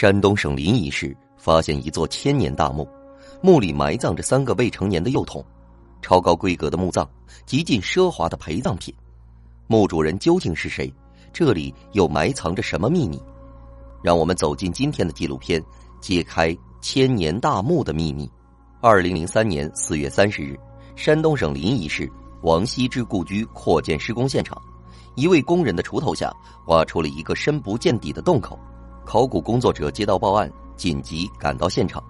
山东省临沂市发现一座千年大墓，墓里埋葬着三个未成年的幼童，超高规格的墓葬，极尽奢华的陪葬品。墓主人究竟是谁？这里又埋藏着什么秘密？让我们走进今天的纪录片，揭开千年大墓的秘密。二零零三年四月三十日，山东省临沂市王羲之故居扩建施工现场，一位工人的锄头下挖出了一个深不见底的洞口。考古工作者接到报案，紧急赶到现场。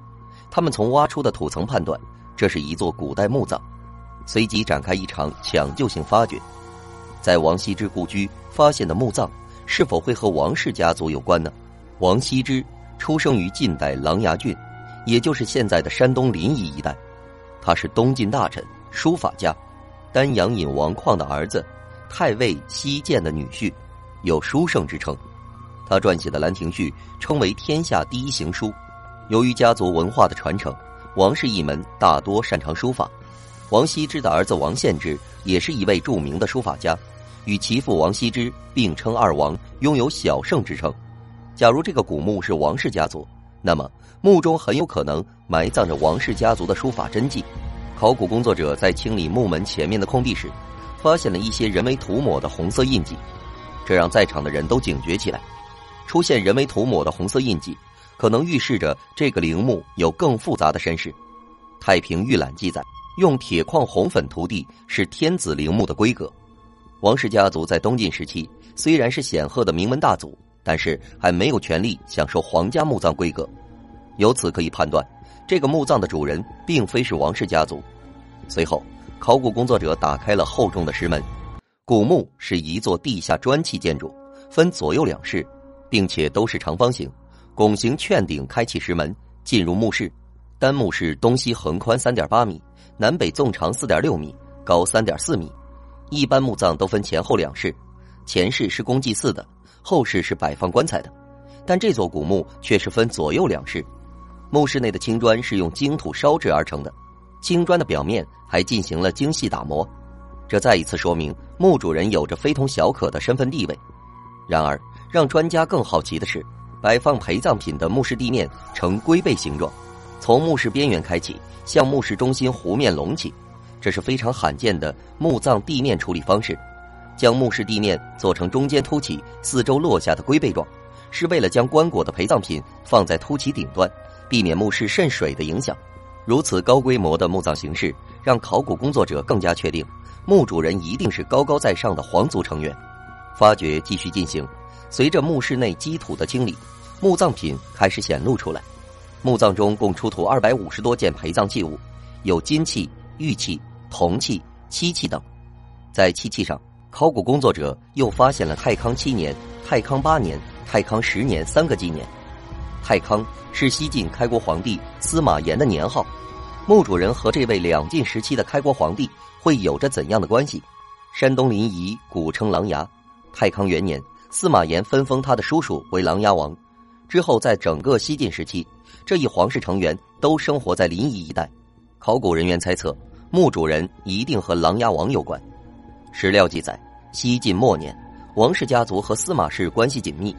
他们从挖出的土层判断，这是一座古代墓葬，随即展开一场抢救性发掘。在王羲之故居发现的墓葬，是否会和王氏家族有关呢？王羲之出生于晋代琅琊郡，也就是现在的山东临沂一带。他是东晋大臣、书法家，丹阳尹王旷的儿子，太尉西涧的女婿，有书圣之称。他撰写的《兰亭序》称为天下第一行书。由于家族文化的传承，王氏一门大多擅长书法。王羲之的儿子王献之也是一位著名的书法家，与其父王羲之并称“二王”，拥有“小圣”之称。假如这个古墓是王氏家族，那么墓中很有可能埋葬着王氏家族的书法真迹。考古工作者在清理墓门前面的空地时，发现了一些人为涂抹的红色印记，这让在场的人都警觉起来。出现人为涂抹的红色印记，可能预示着这个陵墓有更复杂的身世。《太平御览》记载，用铁矿红粉涂地是天子陵墓的规格。王氏家族在东晋时期虽然是显赫的名门大族，但是还没有权利享受皇家墓葬规格。由此可以判断，这个墓葬的主人并非是王氏家族。随后，考古工作者打开了厚重的石门。古墓是一座地下砖砌建筑，分左右两室。并且都是长方形，拱形券顶开启石门进入墓室。单墓室东西横宽三点八米，南北纵长四点六米，高三点四米。一般墓葬都分前后两室，前室是供祭祀的，后室是摆放棺材的。但这座古墓却是分左右两室。墓室内的青砖是用精土烧制而成的，青砖的表面还进行了精细打磨。这再一次说明墓主人有着非同小可的身份地位。然而。让专家更好奇的是，摆放陪葬品的墓室地面呈龟背形状，从墓室边缘开启，向墓室中心弧面隆起，这是非常罕见的墓葬地面处理方式。将墓室地面做成中间凸起、四周落下的龟背状，是为了将棺椁的陪葬品放在凸起顶端，避免墓室渗水的影响。如此高规模的墓葬形式，让考古工作者更加确定，墓主人一定是高高在上的皇族成员。发掘继续进行。随着墓室内基土的清理，墓葬品开始显露出来。墓葬中共出土二百五十多件陪葬器物，有金器、玉器、铜器、漆器等。在漆器上，考古工作者又发现了太康七年、太康八年、太康十年三个纪年。太康是西晋开国皇帝司马炎的年号，墓主人和这位两晋时期的开国皇帝会有着怎样的关系？山东临沂古称琅琊，太康元年。司马炎分封他的叔叔为琅琊王，之后在整个西晋时期，这一皇室成员都生活在临沂一带。考古人员猜测，墓主人一定和琅琊王有关。史料记载，西晋末年，王氏家族和司马氏关系紧密。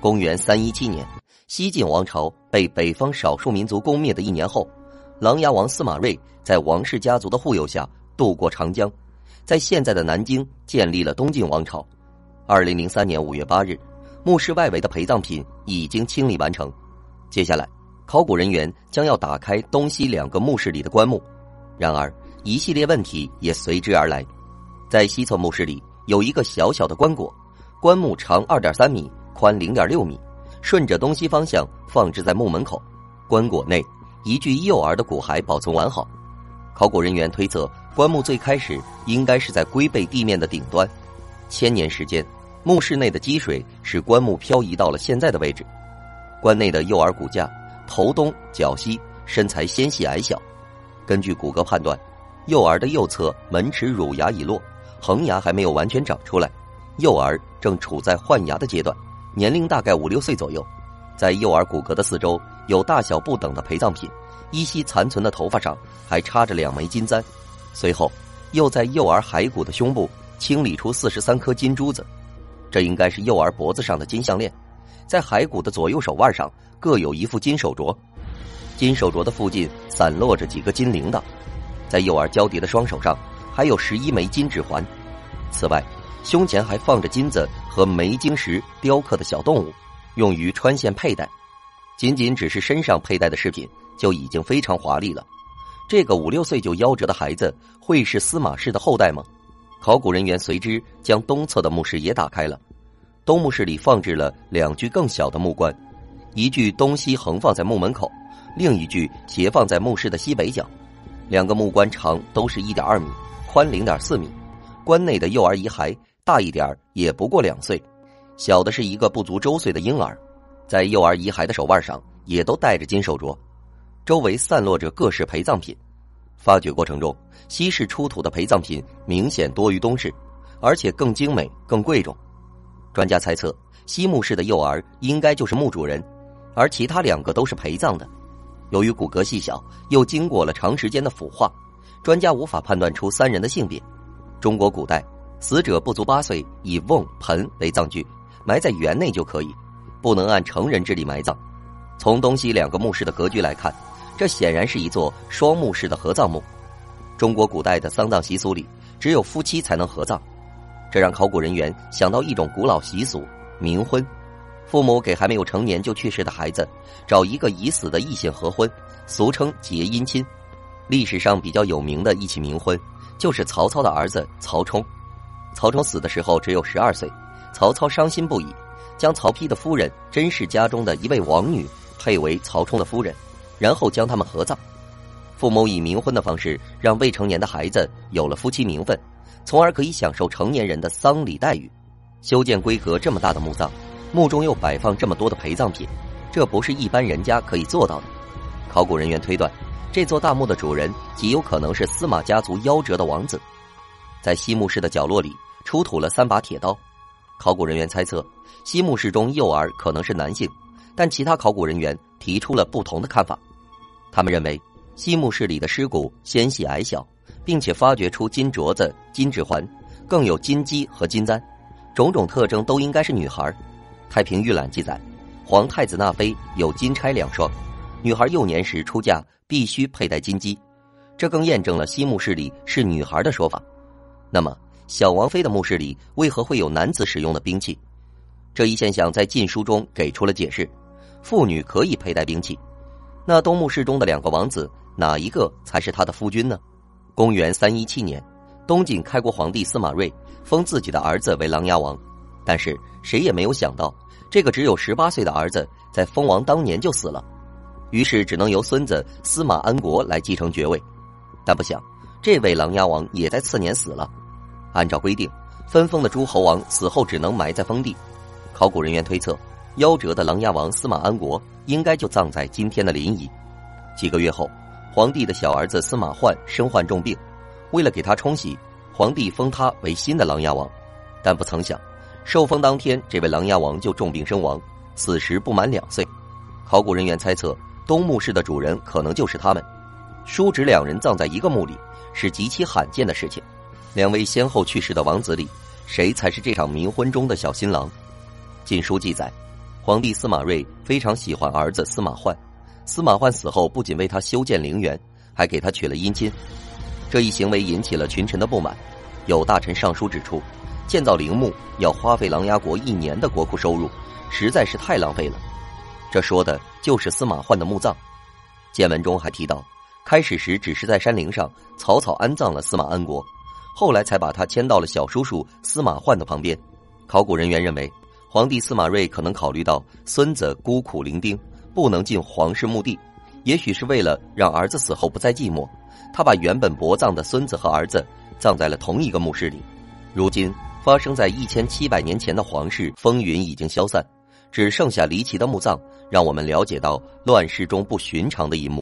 公元三一七年，西晋王朝被北方少数民族攻灭的一年后，琅琊王司马睿在王氏家族的护佑下渡过长江，在现在的南京建立了东晋王朝。二零零三年五月八日，墓室外围的陪葬品已经清理完成。接下来，考古人员将要打开东西两个墓室里的棺木。然而，一系列问题也随之而来。在西侧墓室里有一个小小的棺椁，棺木长二点三米，宽零点六米，顺着东西方向放置在墓门口。棺椁内一具幼儿的骨骸保存完好。考古人员推测，棺木最开始应该是在龟背地面的顶端。千年时间。墓室内的积水使棺木漂移到了现在的位置。棺内的幼儿骨架头东脚西，身材纤细矮小。根据骨骼判断，幼儿的右侧门齿乳牙已落，恒牙还没有完全长出来。幼儿正处在换牙的阶段，年龄大概五六岁左右。在幼儿骨骼的四周有大小不等的陪葬品，依稀残存的头发上还插着两枚金簪。随后，又在幼儿骸骨的胸部清理出四十三颗金珠子。这应该是幼儿脖子上的金项链，在骸骨的左右手腕上各有一副金手镯，金手镯的附近散落着几个金铃铛，在幼儿交叠的双手上还有十一枚金指环。此外，胸前还放着金子和梅晶石雕刻的小动物，用于穿线佩戴。仅仅只是身上佩戴的饰品就已经非常华丽了。这个五六岁就夭折的孩子会是司马氏的后代吗？考古人员随之将东侧的墓室也打开了。东墓室里放置了两具更小的木棺，一具东西横放在墓门口，另一具斜放在墓室的西北角。两个木棺长都是一点二米，宽零点四米。棺内的幼儿遗骸大一点也不过两岁，小的是一个不足周岁的婴儿。在幼儿遗骸的手腕上也都戴着金手镯。周围散落着各式陪葬品，发掘过程中，西式出土的陪葬品明显多于东式，而且更精美、更贵重。专家猜测，西墓室的幼儿应该就是墓主人，而其他两个都是陪葬的。由于骨骼细小，又经过了长时间的腐化，专家无法判断出三人的性别。中国古代，死者不足八岁，以瓮、盆为葬具，埋在园内就可以，不能按成人之礼埋葬。从东西两个墓室的格局来看。这显然是一座双墓式的合葬墓。中国古代的丧葬习俗里，只有夫妻才能合葬，这让考古人员想到一种古老习俗——冥婚。父母给还没有成年就去世的孩子找一个已死的异性合婚，俗称结姻亲。历史上比较有名的一起冥婚，就是曹操的儿子曹冲。曹冲死的时候只有十二岁，曹操伤心不已，将曹丕的夫人甄氏家中的一位王女配为曹冲的夫人。然后将他们合葬，父母以冥婚的方式让未成年的孩子有了夫妻名分，从而可以享受成年人的丧礼待遇。修建规格这么大的墓葬，墓中又摆放这么多的陪葬品，这不是一般人家可以做到的。考古人员推断，这座大墓的主人极有可能是司马家族夭折的王子。在西墓室的角落里出土了三把铁刀，考古人员猜测西墓室中幼儿可能是男性，但其他考古人员提出了不同的看法。他们认为，西墓室里的尸骨纤细矮小，并且发掘出金镯子、金指环，更有金鸡和金簪，种种特征都应该是女孩。《太平御览》记载，皇太子纳妃有金钗两双，女孩幼年时出嫁必须佩戴金鸡，这更验证了西墓室里是女孩的说法。那么，小王妃的墓室里为何会有男子使用的兵器？这一现象在《晋书》中给出了解释：妇女可以佩戴兵器。那东墓室中的两个王子，哪一个才是他的夫君呢？公元三一七年，东晋开国皇帝司马睿封自己的儿子为琅琊王，但是谁也没有想到，这个只有十八岁的儿子在封王当年就死了，于是只能由孙子司马安国来继承爵位。但不想，这位琅琊王也在次年死了。按照规定，分封的诸侯王死后只能埋在封地。考古人员推测。夭折的琅琊王司马安国应该就葬在今天的临沂。几个月后，皇帝的小儿子司马焕身患重病，为了给他冲喜，皇帝封他为新的琅琊王。但不曾想，受封当天，这位琅琊王就重病身亡，死时不满两岁。考古人员猜测，东墓室的主人可能就是他们。叔侄两人葬在一个墓里，是极其罕见的事情。两位先后去世的王子里，谁才是这场冥婚中的小新郎？《晋书》记载。皇帝司马睿非常喜欢儿子司马焕，司马焕死后不仅为他修建陵园，还给他娶了姻亲。这一行为引起了群臣的不满，有大臣上书指出，建造陵墓要花费琅琊国一年的国库收入，实在是太浪费了。这说的就是司马焕的墓葬。见文中还提到，开始时只是在山陵上草草安葬了司马安国，后来才把他迁到了小叔叔司马焕的旁边。考古人员认为。皇帝司马睿可能考虑到孙子孤苦伶仃，不能进皇室墓地，也许是为了让儿子死后不再寂寞，他把原本薄葬的孙子和儿子葬在了同一个墓室里。如今发生在一千七百年前的皇室风云已经消散，只剩下离奇的墓葬，让我们了解到乱世中不寻常的一幕。